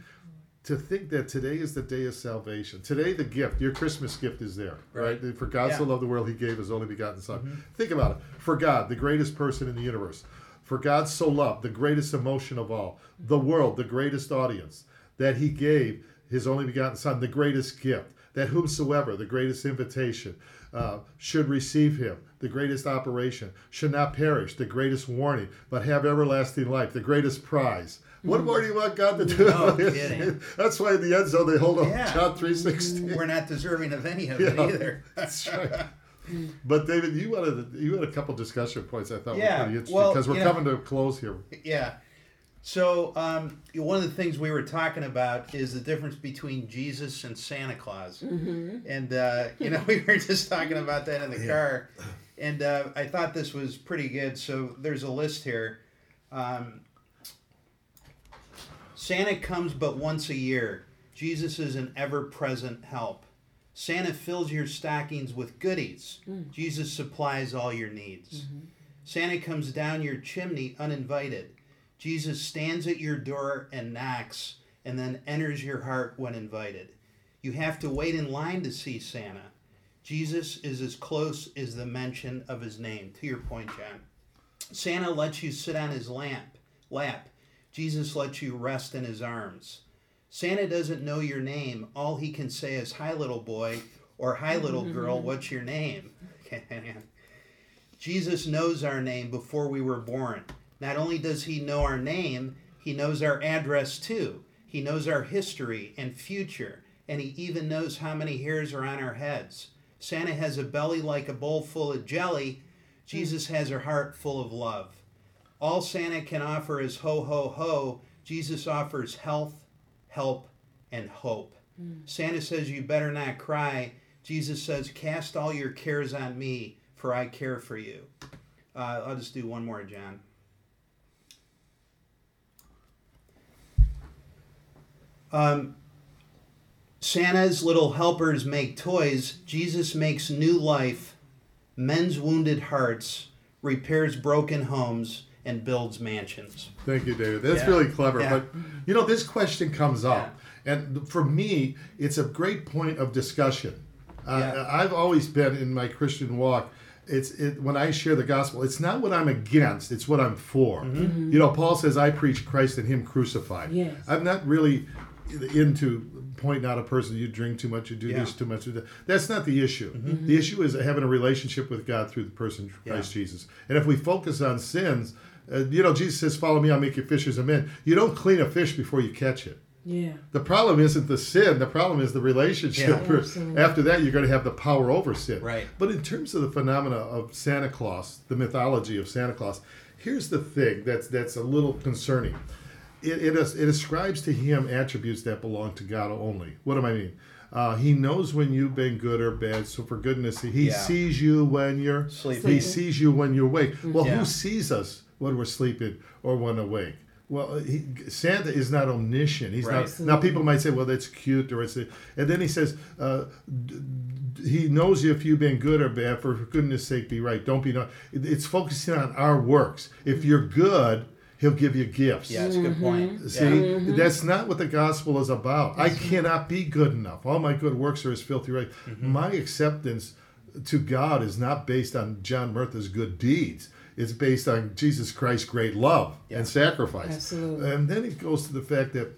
to think that today is the day of salvation. Today, the gift, your Christmas gift is there, right? Right. For God so Yeah. Mm-hmm. loved the world, He gave His only begotten Son. Think about it. For God, the greatest person in the universe, for God so loved, the greatest emotion of all, the world, the greatest audience, that He gave His only begotten Son, the greatest gift, that whomsoever, the greatest invitation, uh, should receive Him, the greatest operation, should not perish, the greatest warning, but have everlasting life, the greatest prize. What more do you want God to do? No kidding. That's why in the end zone they hold on Yeah. John three sixteen. We're not deserving of any of it either. That's right. But David, you wanted you had a couple discussion points I thought Yeah, were pretty interesting well, because we're you know- coming to a close here. Yeah. So um, one of the things we were talking about is the difference between Jesus and Santa Claus, and uh, you know we were just talking about that in the car, and uh, I thought this was pretty good. So there's a list here. Um, Santa comes but once a year. Jesus is an ever-present help. Santa fills your stockings with goodies. Jesus supplies all your needs. Santa comes down your chimney uninvited. Jesus stands at your door and knocks and then enters your heart when invited. You have to wait in line to see Santa. Jesus is as close as the mention of his name. To your point, John. Santa lets you sit on his lamp, lap. Jesus lets you rest in his arms. Santa doesn't know your name. All he can say is, Hi, little boy, or Hi, little girl, what's your name? Jesus knows our name before we were born. Not only does he know our name, he knows our address too. He knows our history and future, and he even knows how many hairs are on our heads. Santa has a belly like a bowl full of jelly. Jesus has a heart full of love. All Santa can offer is ho, ho, ho. Jesus offers health, help, and hope. Santa says, You better not cry. Jesus says, Cast all your cares on me, for I care for you. Uh, I'll just do one more, John. Um, Santa's little helpers make toys. Jesus makes new life, mends wounded hearts, repairs broken homes, and builds mansions. Thank you, David. That's Yeah. really clever. Yeah. But you know, this question comes up, and for me, it's a great point of discussion. Uh, Yeah. I've always been in my Christian walk. It's it, when I share the gospel. It's not what I'm against; it's what I'm for. Mm-hmm. You know, Paul says, "I preach Christ and Him crucified." Yes. I'm not really into pointing out a person. You drink too much. You do Yeah. this too much. That's not the issue. The issue is having a relationship with God through the person of Christ Jesus. And if we focus on sins, uh, you know, Jesus says, "Follow me, I'll make you fishers of men." You don't clean a fish before you catch it. Yeah. The problem isn't the sin. The problem is the relationship. Yeah. After that, you're going to have the power over sin. Right. But in terms of the phenomena of Santa Claus, the mythology of Santa Claus, here's the thing that's that's a little concerning. It, it, is, it ascribes to him attributes that belong to God only. What do I mean? Uh, he knows when you've been good or bad. So for goodness sake, he Yeah. sees you when you're Sleeping. He sees you when you're awake. Well, Yeah. who sees us when we're sleeping or when awake? Well, he, Santa is not omniscient. He's Right. not. Now, people might say, "Well, that's cute," or it's, and then he says, uh, "He knows if you've been good or bad. For goodness' sake, be right. Don't be not." It's focusing on our works. If you're good, He'll give you gifts. Yeah, that's a good point. See, Yeah. that's not what the gospel is about. I cannot be good enough. All my good works are as filthy right. Mm-hmm. My acceptance to God is not based on John Murtha's good deeds. It's based on Jesus Christ's great love Yeah. and sacrifice. Absolutely. And then it goes to the fact that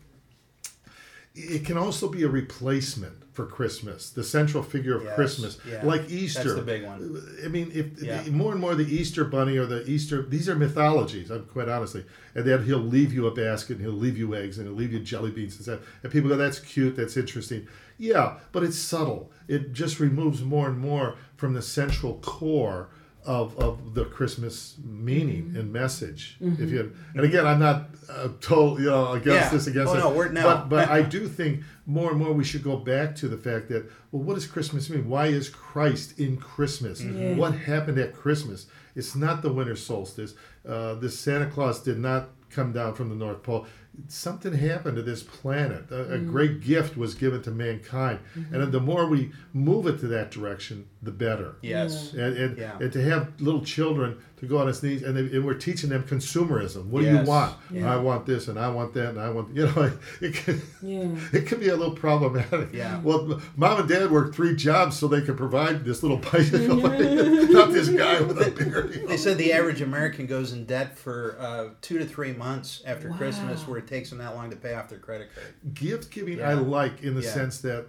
it can also be a replacement for Christmas, the central figure of Yes, Christmas, yeah. like Easter. That's the big one. I mean, if Yeah. more and more the Easter bunny or the Easter, these are mythologies. I'm quite honestly, and then he'll leave you a basket, and he'll leave you eggs, and he'll leave you jelly beans and stuff. And people go, "That's cute. That's interesting." Yeah, but it's subtle. It just removes more and more from the central core of, of the Christmas meaning and message. If you and again, I'm not uh, told you know against Yeah. this against Oh, that, no, we're- no. but but I do think more and more we should go back to the fact that well, what does Christmas mean? Why is Christ in Christmas? Yeah. What happened at Christmas? It's not the winter solstice. Uh, this Santa Claus did not come down from the North Pole. Something happened to this planet. A, a mm. great gift was given to mankind, mm-hmm. and the more we move it to that direction, the better. Yes. And, and, Yeah. and to have little children to go on his knees, and, they, and we're teaching them consumerism. What do you want? Yeah. I want this, and I want that, and I want you know. It can, Yeah. it can be a little problematic. Yeah. Well, mom and dad work three jobs so they could provide this little bicycle, not this guy with a beard. you know. They said the average American goes in debt for uh, two to three months after Wow. Christmas, where it takes them that long to pay off their credit card. Gift giving Yeah. I like in the Yeah. sense that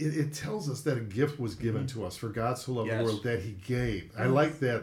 it, it tells us that a gift was given to us for God so loved Yes. the world that He gave. I like that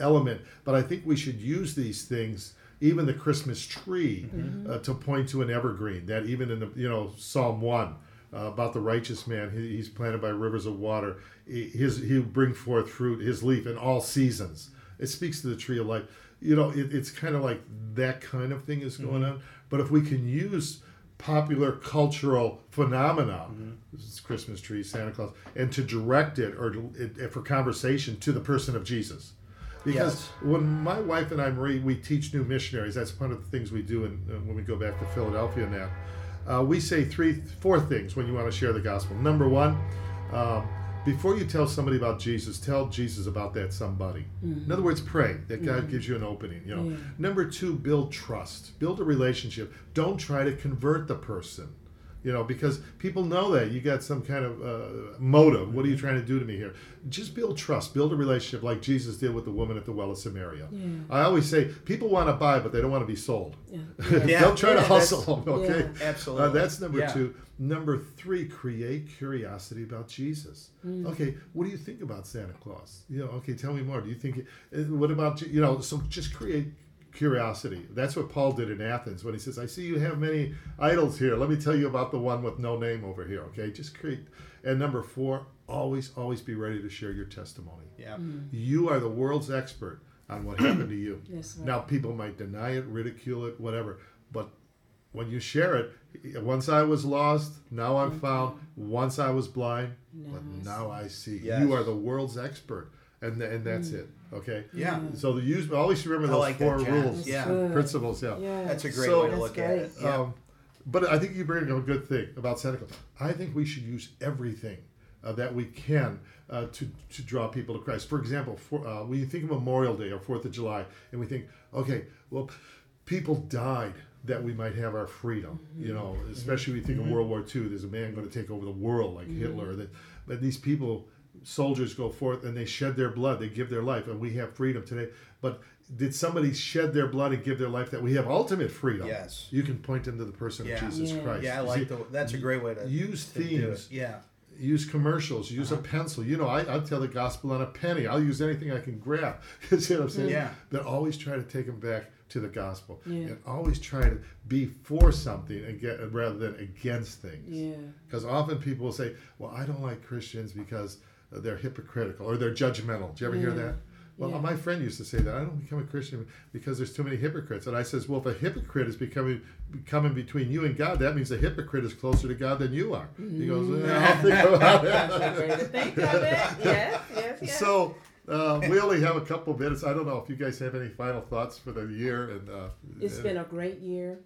element, but I think we should use these things. Even the Christmas tree uh, to point to an evergreen. That even in the you know Psalm one uh, about the righteous man, he, he's planted by rivers of water. He- His he'll bring forth fruit, his leaf in all seasons. It speaks to the tree of life. You know, it, it's kind of like that kind of thing is going on. But if we can use popular cultural phenomena, this is Christmas tree, Santa Claus, and to direct it or to, it, for conversation to the person of Jesus. Because Yes. when my wife and I, Marie, we teach new missionaries. That's one of the things we do in, uh, when we go back to Philadelphia now. Uh, we say three, four things when you want to share the gospel. Number one, Um, before you tell somebody about Jesus, tell Jesus about that somebody. Mm-hmm. In other words, pray that God gives you an opening. You know. Number two, build trust, build a relationship. Don't try to convert the person. You know, because people know that you got some kind of uh, motive. What are you Mm-hmm. trying to do to me here? Just build trust, build a relationship like Jesus did with the woman at the well of Samaria. I always say people want to buy, but they don't want to be sold. Yeah. Yeah. Don't try to hustle them, okay? Yeah. Absolutely. Uh, that's number Yeah. two. Number three, create curiosity about Jesus. Mm. Okay, what do you think about Santa Claus? You know, okay, tell me more. Do you think? uh, What about you know? So just create curiosity. That's what Paul did in Athens when he says, "I see you have many idols here. Let me tell you about the one with no name over here." Okay, just create. And number four, always, always be ready to share your testimony. Yeah. Mm-hmm. You are the world's expert on what happened to you. That's right. Now, people might deny it, ridicule it, whatever, but when you share it, once I was lost, now I'm mm-hmm. found. Once I was blind, but now I see. Yes. You are the world's expert, and and that's mm. it. Okay. Yeah. So the use always remember I those like four John. rules, Yeah. Good. principles. Yeah. Yeah. That's a great So- way to That's look at it. Yeah. Um, but I think you bring up a good thing about Santa Claus. I think we should use everything uh, that we can uh, to, to draw people to Christ. For example, for, uh, when you think of Memorial Day or Fourth of July, and we think, okay, well, people died that we might have our freedom. You know, especially when you think of World War II. There's a man going to take over the world like Hitler. That, but these people, soldiers, go forth and they shed their blood. They give their life, and we have freedom today. But did somebody shed their blood and give their life that we have ultimate freedom? Yes. You can point them to the person Yeah. of Jesus Yeah. Christ. Yeah, I like see, the. That's a great way to use to do themes, it. Yeah. use commercials, use Uh-huh. a pencil. You know, I, I'll tell the gospel on a penny. I'll use anything I can grab. you see what I'm saying? Yeah. But always try to take them back to the gospel. Yeah. And always try to be for something and get, rather than against things. Yeah. Because often people will say, well, I don't like Christians because they're hypocritical or they're judgmental. Do you ever hear that? Well, Yeah. my friend used to say that I don't become a Christian because there's too many hypocrites. And I says, well, if a hypocrite is becoming coming between you and God, that means the hypocrite is closer to God than you are. He goes, Mm-hmm. "Eh, I'll think about That's that. think of it. Yes, yes, yes. So uh, we only have a couple minutes. I don't know if you guys have any final thoughts for the year. And uh, It's and- been a great year.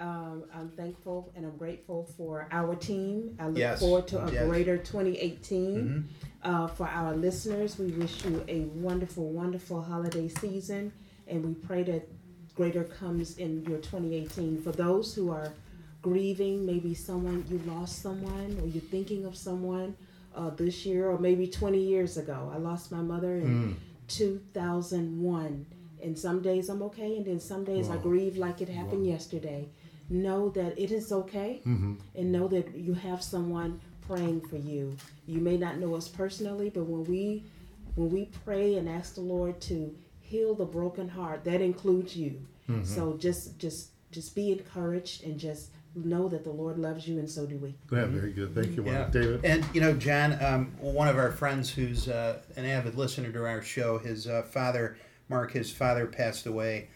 Um, I'm thankful and I'm grateful for our team. I look Yes. forward to a Yes. greater 2018. Uh, for our listeners, we wish you a wonderful, wonderful holiday season, and we pray that greater comes in your 2018. For those who are grieving, maybe someone you lost someone, or you're thinking of someone uh, this year, or maybe 20 years ago. I lost my mother in 2001, and some days I'm okay, and then some days I grieve like it happened yesterday. Know that it is okay, and know that you have someone praying for you. You may not know us personally, but when we when we pray and ask the Lord to heal the broken heart, that includes you. So just just just be encouraged and just know that the Lord loves you, and so do we. yeah, very good. Thank you, Yeah. David. And you know, John, um, one of our friends who's uh, an avid listener to our show, his uh, father, Mark, his father passed away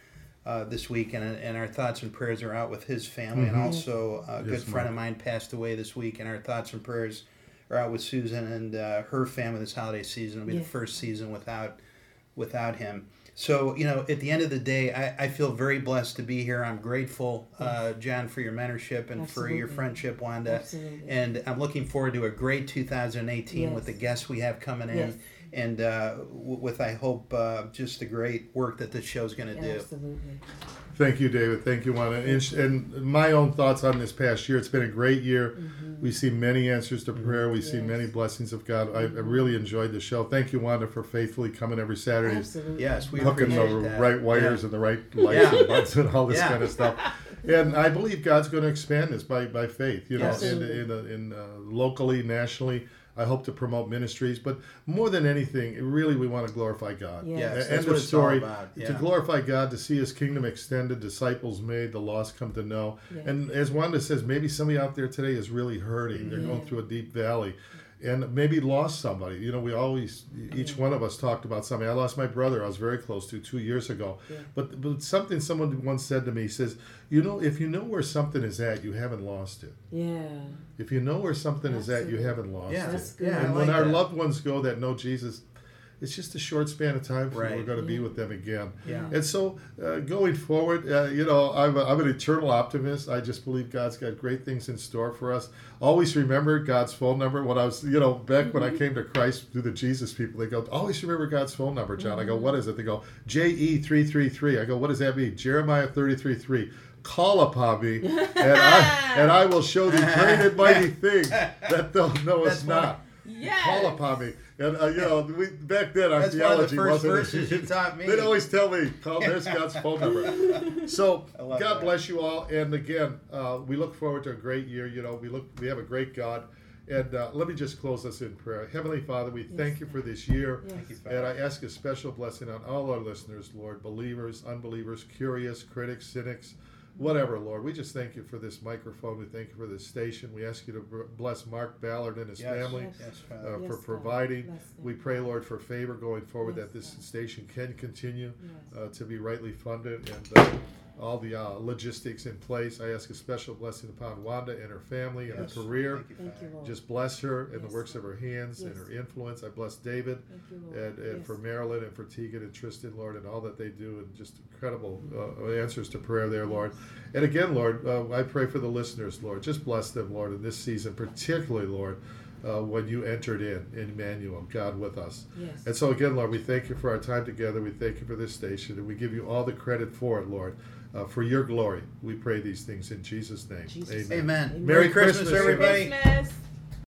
uh, this week, and, and our thoughts and prayers are out with his family. And also, a good Yes, friend of mine passed away this week, and our thoughts and prayers are out with Susan and uh, her family this holiday season. It'll be Yeah. the first season without without him. So, you know, at the end of the day, I, I feel very blessed to be here. I'm grateful, uh, John, for your mentorship and for your friendship, Wanda. Absolutely. And I'm looking forward to a great 2018 with the guests we have coming in. Yes. And uh, w- with, I hope, uh, just the great work that this show's going to do. Absolutely. Thank you, David. Thank you, Wanda. And, and my own thoughts on this past year. It's been a great year. We see many answers to prayer. We see Yes. many blessings of God. I, I really enjoyed the show. Thank you, Wanda, for faithfully coming every Saturday, Absolutely. Yes, we hooking the that. right wires Yeah. and the right lights Yeah. and buttons and all this Yeah. kind of stuff. And I believe God's going to expand this by, by faith. You know, Yes. in, in, in uh, locally, nationally. I hope to promote ministries, but more than anything, really, we want to glorify God. Yeah, Yes, End that's of what it's all story. about. To glorify God, to see His kingdom extended, disciples made, the lost come to know. Yeah. And as Wanda says, maybe somebody out there today is really hurting. They're going through a deep valley, and maybe lost somebody. You know, we always, each one of us talked about something. I lost my brother. I was very close to two years ago. Yeah. But but something someone once said to me says, you know, if you know where something is at, you haven't lost it. Yeah. If you know where something is at, you haven't lost Yeah, it. That's good. yeah, I And like when our that. loved ones go that know Jesus, it's just a short span of time before we're going to be with them again. Yeah. And so, uh, going forward, uh, you know, I'm, a, I'm an eternal optimist. I just believe God's got great things in store for us. Always remember God's phone number. When I was, you know, back when I came to Christ through the Jesus people, they go, always remember God's phone number, John. I go, what is it? They go, JE333. I go, what does that mean? Jeremiah 33.3. Call upon me, and I and I will show thee great and mighty things that thou knowest That's funny. not. Yes. Call upon me, and uh, you know, we, back then our That's one of the theology first wasn't. verses you taught me. They'd always tell me, "Call there's God's phone number." So God that. bless you all, and again, uh, we look forward to a great year. You know, we look, we have a great God, and uh, let me just close us in prayer. Heavenly Father, we thank you for this year. Yes. Thank you, And I ask a special blessing on all our listeners, Lord, believers, unbelievers, curious, critics, cynics, whatever, Lord. We just thank you for this microphone. We thank you for this station. We ask you to bless Mark Ballard and his Yes. family Yes. Uh, Yes, for providing. We pray, Lord, for favor going forward that this God. station can continue uh, to be rightly funded and uh, all the uh, logistics in place. I ask a special blessing upon Wanda and her family and Yes. her career. Thank you, Thank you, Lord. Just bless her and Yes, the works of her hands and her influence. I bless David Thank you, Lord. and, and Yes. for Marilyn and for Tegan and Tristan, Lord, and all that they do, and just incredible uh, answers to prayer there, Lord. And again, Lord, uh, I pray for the listeners, Lord. Just bless them, Lord, in this season, particularly, Lord, uh, when you entered in, in Emmanuel, God with us. Yes. And so, again, Lord, we thank you for our time together. We thank you for this station, and we give you all the credit for it, Lord, uh, for your glory. We pray these things in Jesus' name. Jesus' Amen. Amen. Amen. Merry Merry Christmas, Christmas, everybody. Christmas.